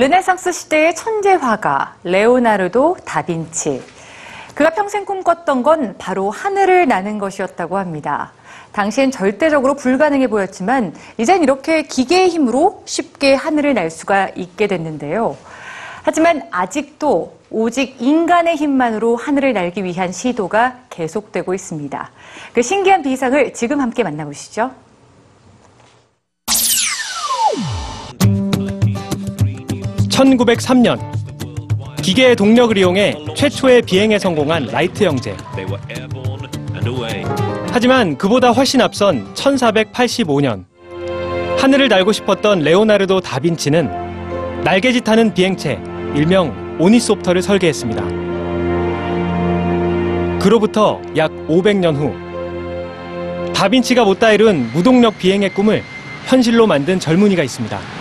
르네상스 시대의 천재 화가 레오나르도 다빈치. 그가 평생 꿈꿨던 건 바로 하늘을 나는 것이었다고 합니다. 당시엔 절대적으로 불가능해 보였지만 이젠 이렇게 기계의 힘으로 쉽게 하늘을 날 수가 있게 됐는데요. 하지만 아직도 오직 인간의 힘만으로 하늘을 날기 위한 시도가 계속되고 있습니다. 그 신기한 비상을 지금 함께 만나보시죠. (1903년) 기계의 동력을 이용해 최초의 비행에 성공한 라이트 형제. 하지만 그보다 훨씬 앞선 1485년 하늘을 날고 싶었던 레오나르도 다빈치는 날개짓하는 비행체 일명 오니소프터를 설계했습니다. 그로부터 약 500년 후 다빈치가 못다 이룬 무동력 비행의 꿈을 현실로 만든 젊은이가 있습니다.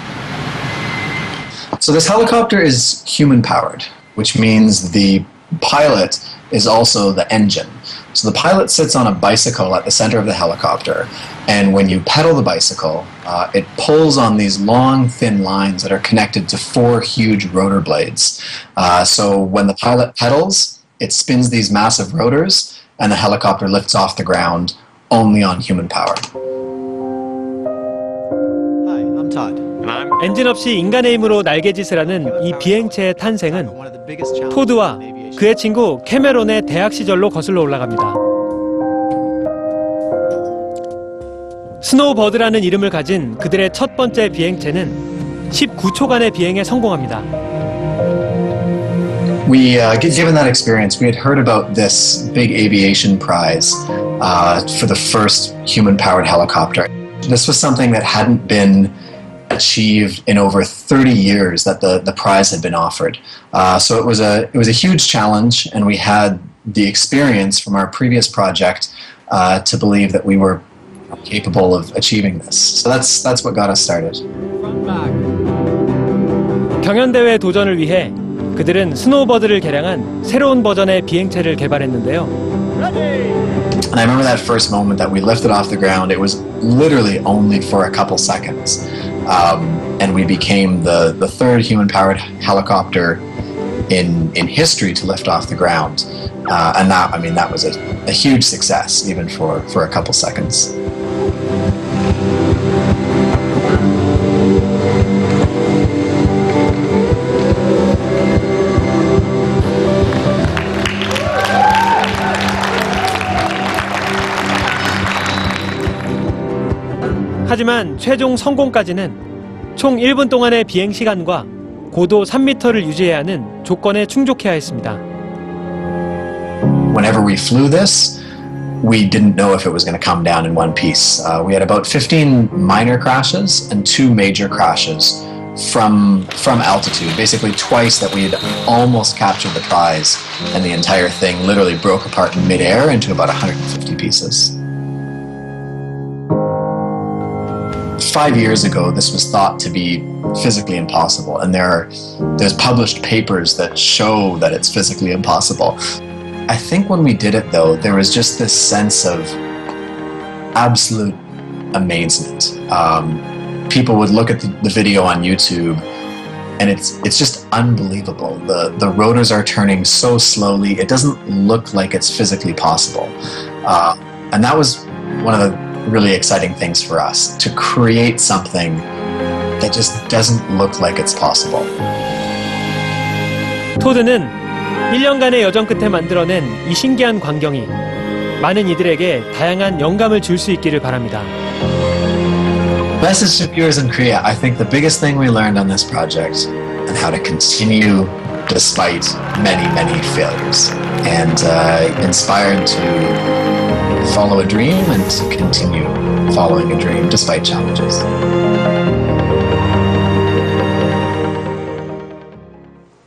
So this helicopter is human powered, which means the pilot is also the engine. So the pilot sits on a bicycle at the center of the helicopter, and when you pedal the bicycle, uh, it pulls on these long, thin lines that are connected to four huge rotor blades. Uh, so when the pilot pedals, it spins these massive rotors, and the helicopter lifts off the ground only on human power. Hi, I'm Todd. 엔진 없이 인간의 힘으로 날개짓을 하는 이 비행체의 탄생은 토드와. 그의 친구 캐메론의 대학 시절로 거슬러 올라갑니다. 스노우버드라는 이름을 가진 그들의 첫 번째 비행체는 19초간의 비행에 성공합니다. We, uh, gi- given that experience, we had heard about this big aviation prize uh, for the first human powered helicopter. This was something that hadn't been achieved in over 30 years that the, the prize had been offered. Uh, so it was, a, it was a huge challenge, and we had the experience from our previous project uh, to believe that we were capable of achieving this. So that's, that's what got us started. 경연대회 도전을 위해 그들은 스노우버드를 개량한 새로운 버전의 비행체를 개발했는데요. And I remember that first moment that we lifted off the ground. It was literally only for a couple seconds. Um, and we became the, the third human powered helicopter in, in history to lift off the ground. Uh, and that, I mean, that was a, a huge success, even for, for a couple seconds. 하지만 최종 성공까지는 총 1분 동안의 비행 시간과 고도 3m를 유지해야 하는 조건에 충족해야 했습니다. whenever we flew this, we didn't know if it was going to come down in one piece. Uh, we had about 15 minor crashes and two major crashes from from altitude. Basically, twice that we had almost captured the prize, and the entire thing literally broke apart in midair into about 150 pieces. Five years ago, this was thought to be physically impossible, and there are there's published papers that show that it's physically impossible. I think when we did it though, there was just this sense of absolute amazement. Um, people would look at the, the video on YouTube, and it's it's just unbelievable. The the rotors are turning so slowly; it doesn't look like it's physically possible. Uh, and that was one of the really exciting things for us to create something that just doesn't look like it's possible. 토드는 1년간의 여정 끝에 만들어낸 이 신기한 광경이 많은 이들에게 다양한 영감을 줄 수 있기를 바랍니다. Message to viewers in Korea. I think the biggest thing we learned on this project and how to continue despite many, many failures and uh, inspired to follow a dream and to continue following a dream despite challenges.